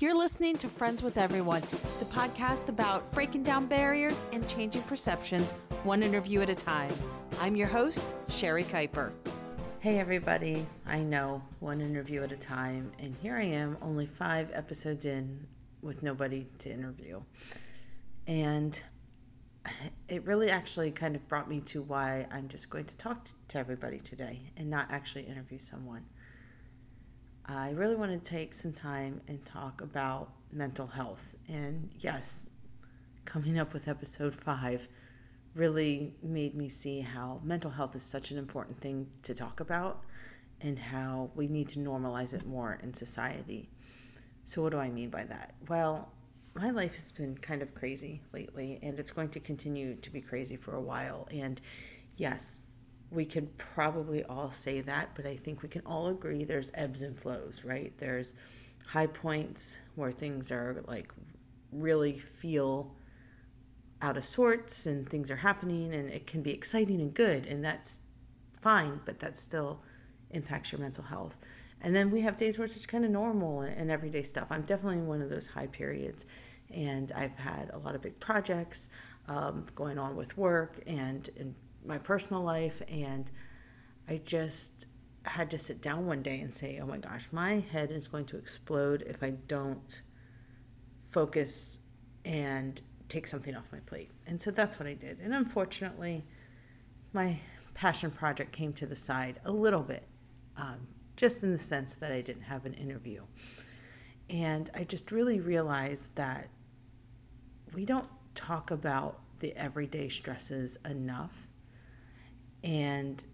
You're listening to Friends with Everyone, the podcast about breaking down barriers and changing perceptions one interview at a time. I'm your host, Sherry Kuiper. Hey, everybody. I know one interview at a time, and here I am, only five episodes in with nobody to interview. And it really actually kind of brought me to why I'm just going to talk to everybody today and not actually interview someone. I really want to take some time and talk about mental health. And yes, coming up with episode five really made me see how mental health is such an important thing to talk about and how we need to normalize it more in society. So, what do I mean by that? Well, my life has been kind of crazy lately, and it's going to continue to be crazy for a while. And yes, we can probably all say that, but I think we can all agree there's ebbs and flows, right? There's high points where things are like really feel out of sorts and things are happening and it can be exciting and good and that's fine, but that still impacts your mental health. And then we have days where it's just kind of normal and everyday stuff. I'm definitely in one of those high periods and I've had a lot of big projects um, going on with work and, and my personal life and I just had to sit down one day and say, "Oh my gosh, my head is going to explode if I don't focus and take something off my plate." And so that's what I did. And unfortunately, my passion project came to the side a little bit, um, just in the sense that I didn't have an interview. And I just really realized that we don't talk about the everyday stresses enough and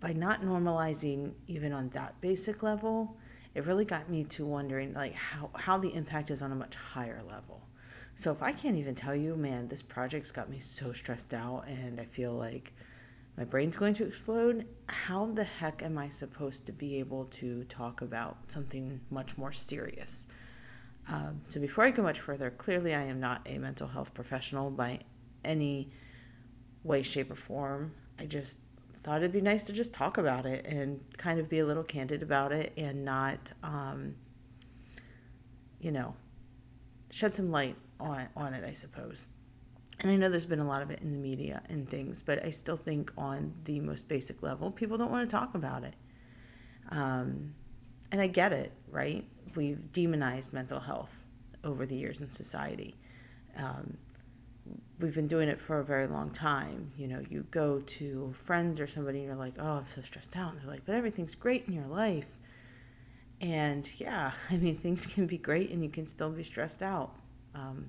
by not normalizing even on that basic level, it really got me to wondering like how, how the impact is on a much higher level. So if I can't even tell you, man, this project's got me so stressed out and I feel like my brain's going to explode, how the heck am I supposed to be able to talk about something much more serious? Um, so before I go much further, clearly I am not a mental health professional by any way, shape, or form. I just thought it'd be nice to just talk about it and kind of be a little candid about it and not, um, you know, shed some light on, on it, I suppose. And I know there's been a lot of it in the media and things, but I still think on the most basic level, people don't want to talk about it. Um, and I get it, right? We've demonized mental health over the years in society. Um, we've been doing it for a very long time. You know, you go to friends or somebody and you're like, oh, I'm so stressed out. And they're like, but everything's great in your life. And yeah, I mean, things can be great and you can still be stressed out. Um,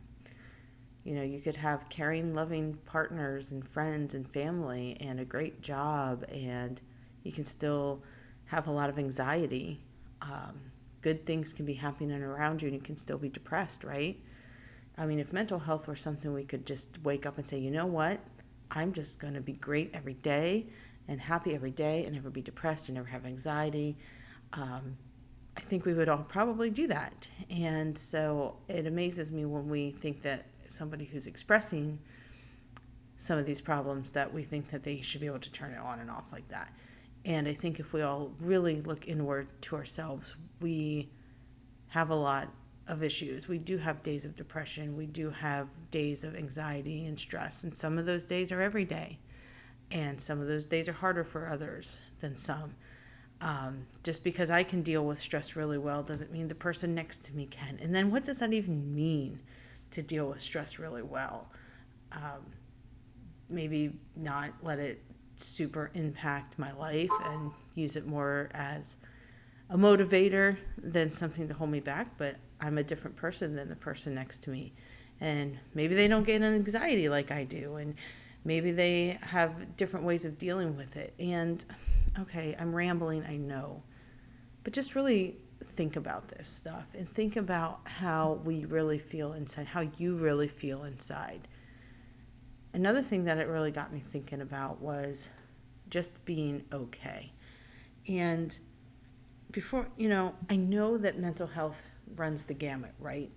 you know, you could have caring, loving partners and friends and family and a great job, and you can still have a lot of anxiety. Um, good things can be happening around you and you can still be depressed, right? I mean, if mental health were something we could just wake up and say, you know what? I'm just going to be great every day and happy every day and never be depressed and never have anxiety. Um, I think we would all probably do that. And so it amazes me when we think that somebody who's expressing some of these problems that we think that they should be able to turn it on and off like that. And I think if we all really look inward to ourselves, we have a lot of issues. We do have days of depression. We do have days of anxiety and stress. And some of those days are every day. And some of those days are harder for others than some. Um, just because I can deal with stress really well doesn't mean the person next to me can. And then what does that even mean to deal with stress really well? Um, maybe not let it super impact my life and use it more as a motivator than something to hold me back, but I'm a different person than the person next to me. And maybe they don't get an anxiety like I do, and maybe they have different ways of dealing with it. And okay, I'm rambling, I know, but just really think about this stuff and think about how we really feel inside, how you really feel inside. Another thing that it really got me thinking about was just being okay. And before, you know, I know that mental health runs the gamut, right?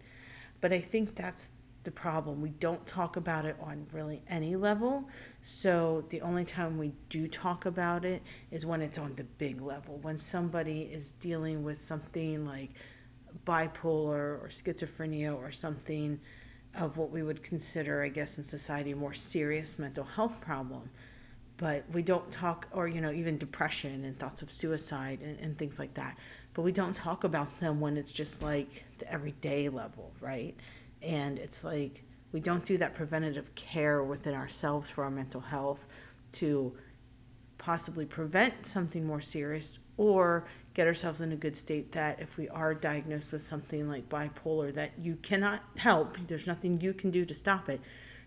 But I think that's the problem. We don't talk about it on really any level. So the only time we do talk about it is when it's on the big level, when somebody is dealing with something like bipolar or schizophrenia or something of what we would consider, I guess, in society a more serious mental health problem. But we don't talk, or, you know, even depression and thoughts of suicide and, and things like that. But we don't talk about them when it's just like the everyday level, right? And it's like we don't do that preventative care within ourselves for our mental health to possibly prevent something more serious or get ourselves in a good state that if we are diagnosed with something like bipolar that you cannot help there's nothing you can do to stop it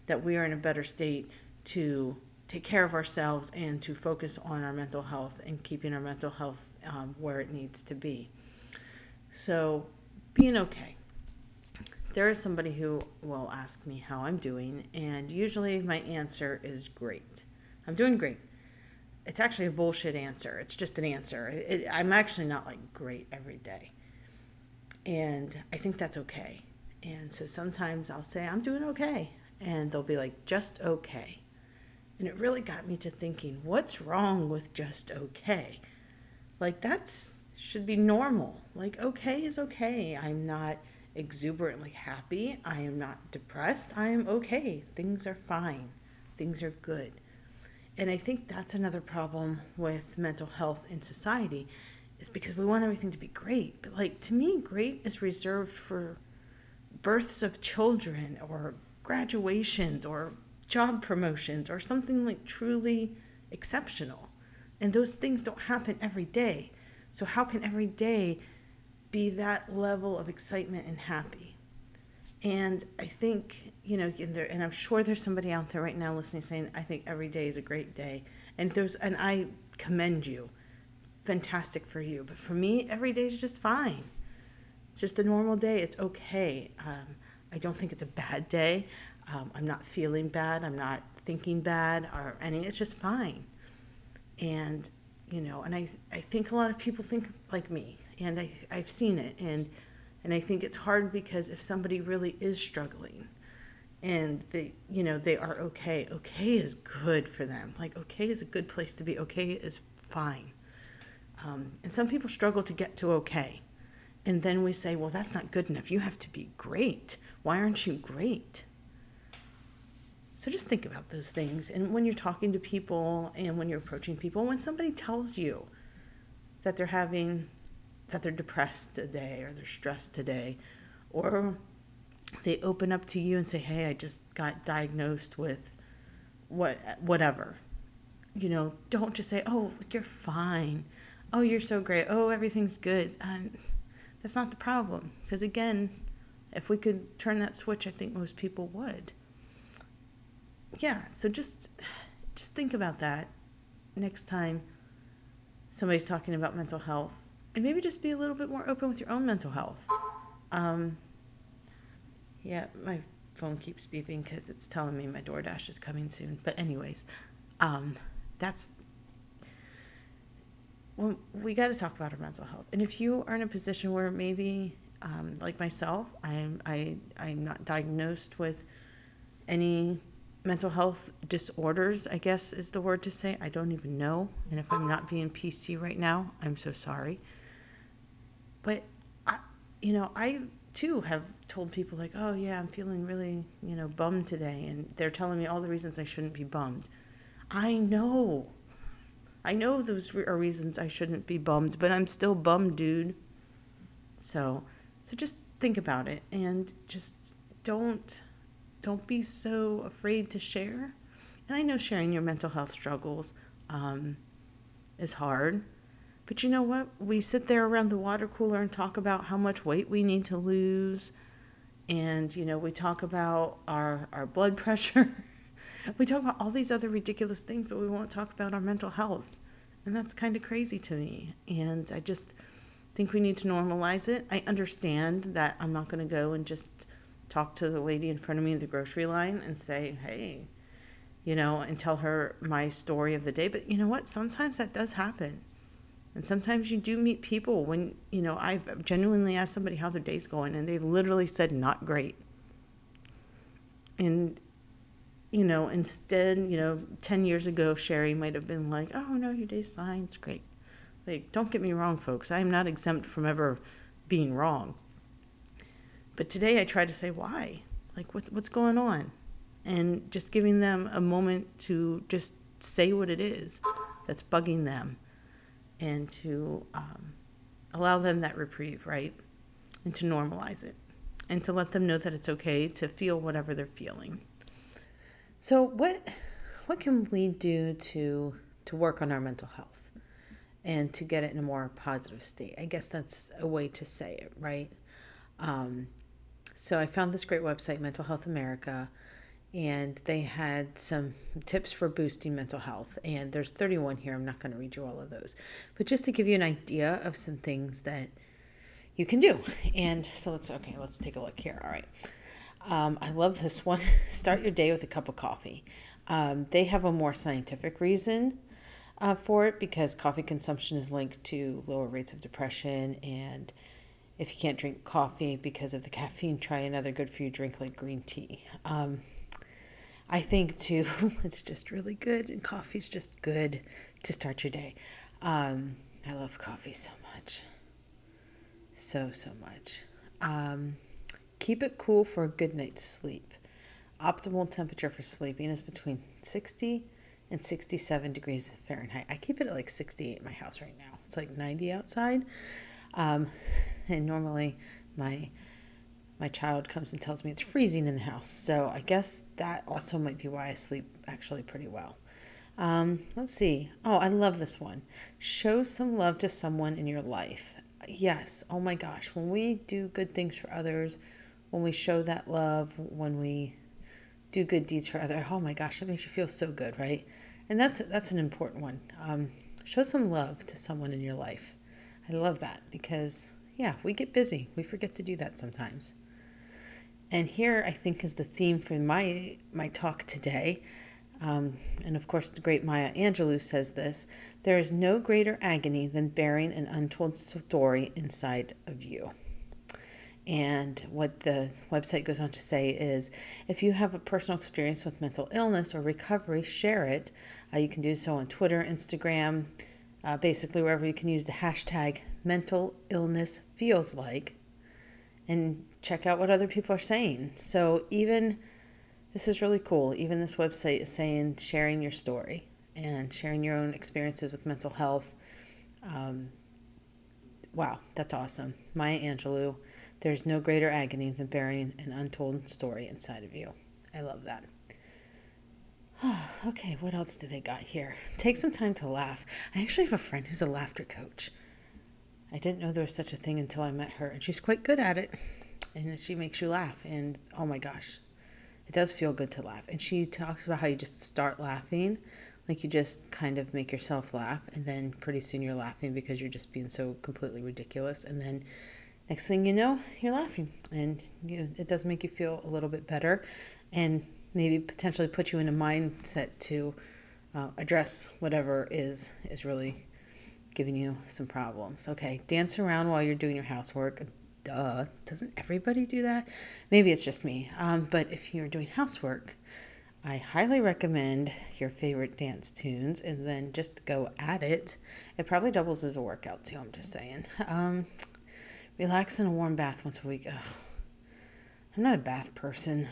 that we are in a better state to take care of ourselves and to focus on our mental health and keeping our mental health um, where it needs to be so being okay there is somebody who will ask me how i'm doing and usually my answer is great i'm doing great it's actually a bullshit answer. It's just an answer. It, I'm actually not like great every day. And I think that's okay. And so sometimes I'll say, I'm doing okay. And they'll be like, just okay. And it really got me to thinking, what's wrong with just okay? Like, that's should be normal. Like, okay is okay. I'm not exuberantly happy. I am not depressed. I am okay. Things are fine. Things are good. And I think that's another problem with mental health in society is because we want everything to be great. But like to me, great is reserved for births of children or graduations or job promotions or something like truly exceptional. And those things don't happen every day. So how can every day be that level of excitement and happy? And I think, you know, and, there, and I'm sure there's somebody out there right now listening saying, I think every day is a great day. And there's, and I commend you. Fantastic for you. But for me, every day is just fine. It's just a normal day. It's okay. Um, I don't think it's a bad day. Um, I'm not feeling bad. I'm not thinking bad or any. It's just fine. And, you know, and I, I think a lot of people think like me. And I, I've seen it. And, and I think it's hard because if somebody really is struggling and they, you know, they are okay, okay is good for them. Like, okay is a good place to be. Okay is fine. Um, and some people struggle to get to okay. And then we say, well, that's not good enough. You have to be great. Why aren't you great? So just think about those things. And when you're talking to people and when you're approaching people, when somebody tells you that they're having that they're depressed today or they're stressed today or they open up to you and say hey i just got diagnosed with what whatever. You know don't just say oh you're fine. Oh you're so great. Oh everything's good. Um, that's not the problem. Because again if we could turn that switch i think most people would yeah so just just think about that next time somebody's talking about mental health and maybe just be a little bit more open with your own mental health. Um, yeah, my phone keeps beeping because it's telling me my DoorDash is coming soon. But anyways, um, that's well, we got to talk about our mental health. And if you are in a position where maybe, um, like myself, I'm I I'm not diagnosed with any mental health disorders. I guess is the word to say. I don't even know. And if I'm not being PC right now, I'm so sorry. But I, you know, I too have told people like, "Oh yeah, I'm feeling really, you know, bummed today," and they're telling me all the reasons I shouldn't be bummed. I know. I know those are reasons I shouldn't be bummed, but I'm still bummed, dude. So, so just think about it and just don't don't be so afraid to share. And I know sharing your mental health struggles um, is hard, but you know what? We sit there around the water cooler and talk about how much weight we need to lose. And, you know, we talk about our, our blood pressure. we talk about all these other ridiculous things, but we won't talk about our mental health. And that's kind of crazy to me. And I just think we need to normalize it. I understand that I'm not going to go and just talk to the lady in front of me in the grocery line and say, hey, you know, and tell her my story of the day. But you know what? Sometimes that does happen. And sometimes you do meet people when, you know, I've genuinely asked somebody how their day's going and they've literally said, not great. And, you know, instead, you know, 10 years ago, Sherry might have been like, oh, no, your day's fine. It's great. Like, don't get me wrong, folks. I am not exempt from ever being wrong. But today I try to say why, like what, what's going on, and just giving them a moment to just say what it is that's bugging them, and to um, allow them that reprieve, right, and to normalize it, and to let them know that it's okay to feel whatever they're feeling. So what what can we do to to work on our mental health and to get it in a more positive state? I guess that's a way to say it, right? Um, so I found this great website, Mental Health America, and they had some tips for boosting mental health. And there's 31 here. I'm not going to read you all of those, but just to give you an idea of some things that you can do. And so let's okay, let's take a look here. All right. Um, I love this one. Start your day with a cup of coffee. Um, they have a more scientific reason uh, for it because coffee consumption is linked to lower rates of depression. And if you can't drink coffee because of the caffeine, try another good for you drink like green tea. Um, I think too, it's just really good, and coffee's just good to start your day. Um, I love coffee so much. So, so much. Um, keep it cool for a good night's sleep. Optimal temperature for sleeping is between 60 and 67 degrees Fahrenheit. I keep it at like 68 in my house right now. It's like 90 outside. Um, and normally my my child comes and tells me it's freezing in the house. So I guess that also might be why I sleep actually pretty well. Um, let's see. Oh, I love this one. Show some love to someone in your life. Yes. Oh my gosh. When we do good things for others, when we show that love, when we do good deeds for others. Oh my gosh, it makes you feel so good, right? And that's that's an important one. Um, show some love to someone in your life. I love that because yeah, we get busy. We forget to do that sometimes. And here, I think, is the theme for my my talk today. Um, and of course, the great Maya Angelou says this: "There is no greater agony than bearing an untold story inside of you." And what the website goes on to say is if you have a personal experience with mental illness or recovery, share it. Uh, you can do so on Twitter, Instagram, uh, basically wherever you can use the hashtag mental illness feels like and check out what other people are saying. So, even this is really cool. Even this website is saying sharing your story and sharing your own experiences with mental health. Um, wow, that's awesome. Maya Angelou there's no greater agony than bearing an untold story inside of you. I love that. okay, what else do they got here? Take some time to laugh. I actually have a friend who's a laughter coach. I didn't know there was such a thing until I met her, and she's quite good at it. And she makes you laugh, and oh my gosh, it does feel good to laugh. And she talks about how you just start laughing, like you just kind of make yourself laugh, and then pretty soon you're laughing because you're just being so completely ridiculous, and then next thing you know, you're laughing, and you, it does make you feel a little bit better, and maybe potentially put you in a mindset to uh, address whatever is is really giving you some problems. Okay, dance around while you're doing your housework. Duh, doesn't everybody do that? Maybe it's just me. Um, but if you're doing housework, I highly recommend your favorite dance tunes and then just go at it. It probably doubles as a workout too. I'm just saying. Um, Relax in a warm bath once a week. Ugh. I'm not a bath person.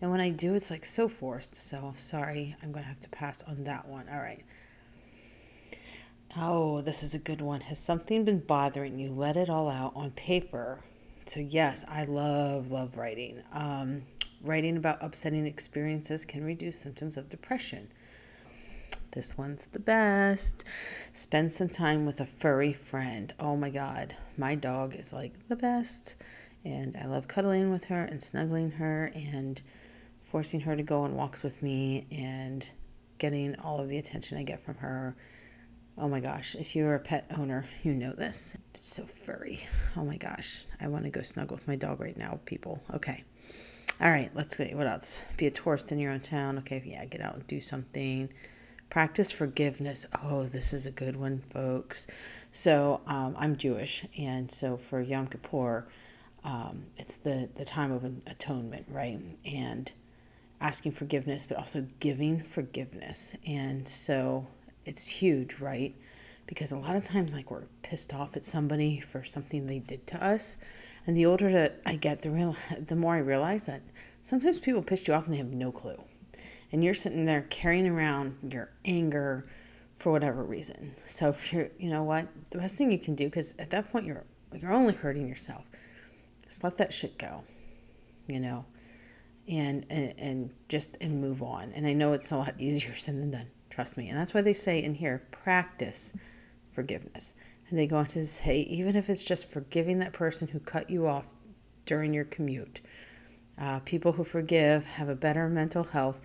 And when I do, it's like so forced. So sorry, I'm going to have to pass on that one. All right. Oh, this is a good one. Has something been bothering you? Let it all out on paper. So, yes, I love, love writing. Um, writing about upsetting experiences can reduce symptoms of depression. This one's the best. Spend some time with a furry friend. Oh my God, my dog is like the best. And I love cuddling with her and snuggling her and forcing her to go on walks with me and getting all of the attention I get from her. Oh my gosh, if you're a pet owner, you know this. It's so furry. Oh my gosh, I want to go snuggle with my dog right now, people. Okay. All right, let's see. What else? Be a tourist in your own town. Okay, yeah, get out and do something. Practice forgiveness. Oh, this is a good one, folks. So um, I'm Jewish, and so for Yom Kippur, um, it's the the time of atonement, right? And asking forgiveness, but also giving forgiveness. And so it's huge, right? Because a lot of times, like we're pissed off at somebody for something they did to us, And the older that I get, the real, the more I realize that sometimes people piss you off and they have no clue. And you're sitting there carrying around your anger for whatever reason. So if you're, you know what, the best thing you can do, because at that point you're you're only hurting yourself. Just let that shit go, you know, and and and just and move on. And I know it's a lot easier said than done. Trust me. And that's why they say in here, practice forgiveness. And they go on to say, even if it's just forgiving that person who cut you off during your commute, uh, people who forgive have a better mental health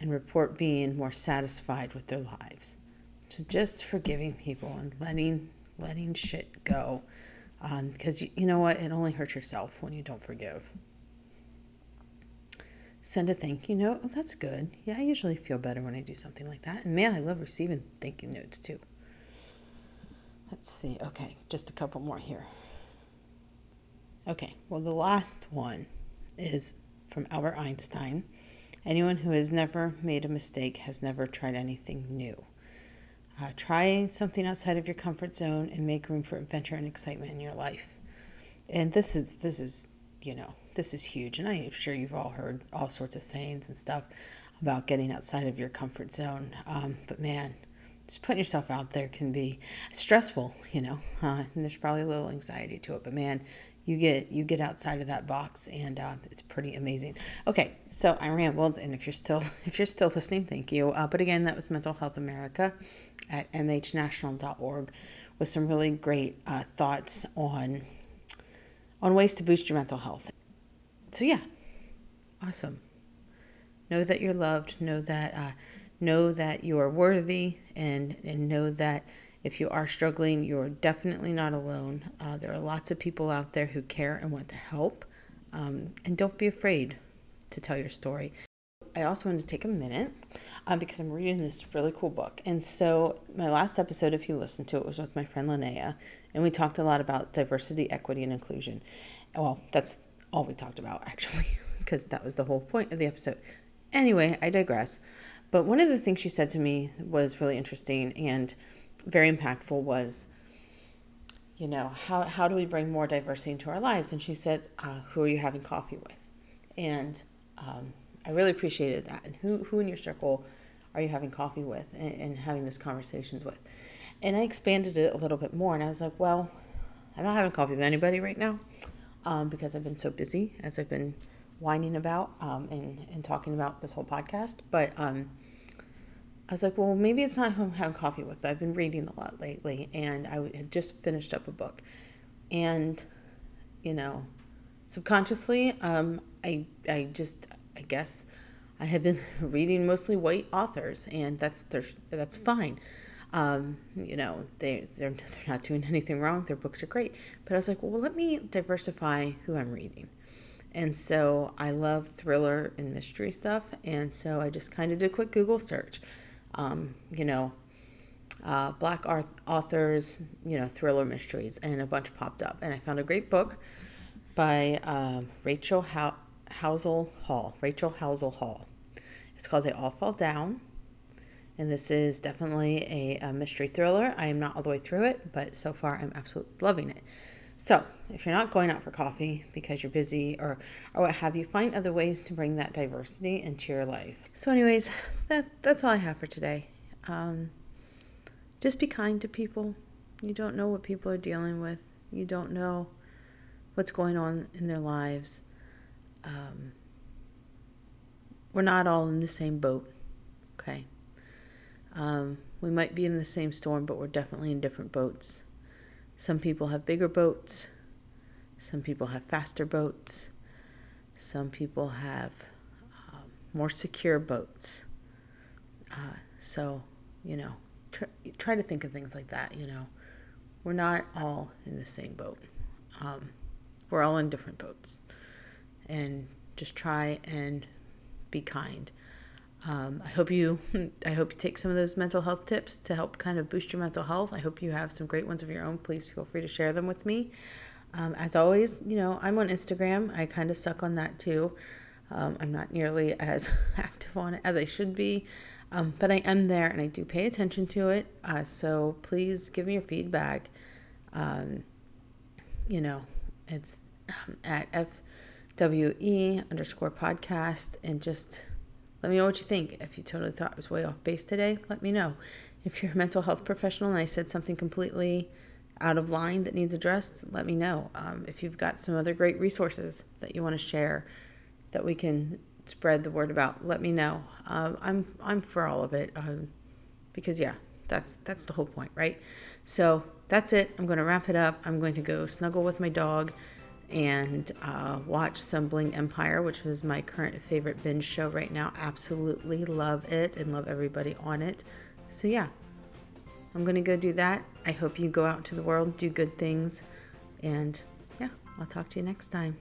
and report being more satisfied with their lives. So just forgiving people and letting letting shit go, because um, you, you know what, it only hurts yourself when you don't forgive. Send a thank you note. Oh, that's good. Yeah, I usually feel better when I do something like that. And man, I love receiving thank you notes too. Let's see. Okay, just a couple more here. Okay, well, the last one is from Albert Einstein. Anyone who has never made a mistake has never tried anything new. Uh, try something outside of your comfort zone and make room for adventure and excitement in your life. And this is this is you know this is huge, and I'm sure you've all heard all sorts of sayings and stuff about getting outside of your comfort zone. Um, but man, just putting yourself out there can be stressful, you know, uh, and there's probably a little anxiety to it. But man, you get you get outside of that box, and uh, it's pretty amazing. Okay, so I rambled, and if you're still if you're still listening, thank you. Uh, but again, that was Mental Health America at mhnational.org with some really great uh, thoughts on on ways to boost your mental health. So yeah, awesome. Know that you're loved. Know that uh, know that you are worthy and, and know that if you are struggling, you're definitely not alone. Uh, there are lots of people out there who care and want to help. Um, and don't be afraid to tell your story. I also wanted to take a minute uh, because I'm reading this really cool book. And so, my last episode, if you listened to it, was with my friend Linnea, and we talked a lot about diversity, equity, and inclusion. Well, that's all we talked about, actually, because that was the whole point of the episode. Anyway, I digress. But one of the things she said to me was really interesting and very impactful was, you know, how, how do we bring more diversity into our lives? And she said, uh, who are you having coffee with? And um, I really appreciated that. And who, who in your circle are you having coffee with and, and having these conversations with? And I expanded it a little bit more. And I was like, well, I'm not having coffee with anybody right now um, because I've been so busy as I've been whining about um, and, and talking about this whole podcast. But um, I was like, well, maybe it's not who I'm having coffee with, but I've been reading a lot lately, and I had just finished up a book, and you know, subconsciously, um, I I just I guess I had been reading mostly white authors, and that's that's fine. Um, you know, they they're they're not doing anything wrong. Their books are great, but I was like, well, let me diversify who I'm reading. And so I love thriller and mystery stuff. And so I just kind of did a quick Google search um, you know, uh, black authors, you know, thriller mysteries, and a bunch popped up. And I found a great book by um, Rachel How- Howzell Hall. Rachel Howzell Hall. It's called They All Fall Down. And this is definitely a, a mystery thriller. I am not all the way through it, but so far I'm absolutely loving it. So, if you're not going out for coffee because you're busy or, or what have you, find other ways to bring that diversity into your life. So, anyways, that that's all I have for today. Um, just be kind to people. You don't know what people are dealing with. You don't know what's going on in their lives. Um, we're not all in the same boat. Okay. Um, we might be in the same storm, but we're definitely in different boats. Some people have bigger boats, some people have faster boats, some people have um, more secure boats. Uh, so, you know, try, try to think of things like that. You know, we're not all in the same boat. Um, we're all in different boats. And just try and be kind. Um, I hope you I hope you take some of those mental health tips to help kind of boost your mental health. I hope you have some great ones of your own. Please feel free to share them with me. Um, as always, you know I'm on Instagram. I kind of suck on that too. Um, I'm not nearly as active on it as I should be, um, but I am there and I do pay attention to it. Uh, so please give me your feedback. Um, you know, it's um, at FWE underscore podcast and just let me know what you think. If you totally thought I was way off base today, let me know. If you're a mental health professional and I said something completely out of line that needs addressed, let me know. Um, if you've got some other great resources that you want to share that we can spread the word about, let me know. Um, I'm I'm for all of it um, because yeah, that's that's the whole point, right? So that's it. I'm going to wrap it up. I'm going to go snuggle with my dog and uh, watch some Bling Empire, which is my current favorite binge show right now. Absolutely love it and love everybody on it. So yeah, I'm going to go do that. I hope you go out into the world, do good things, and yeah, I'll talk to you next time.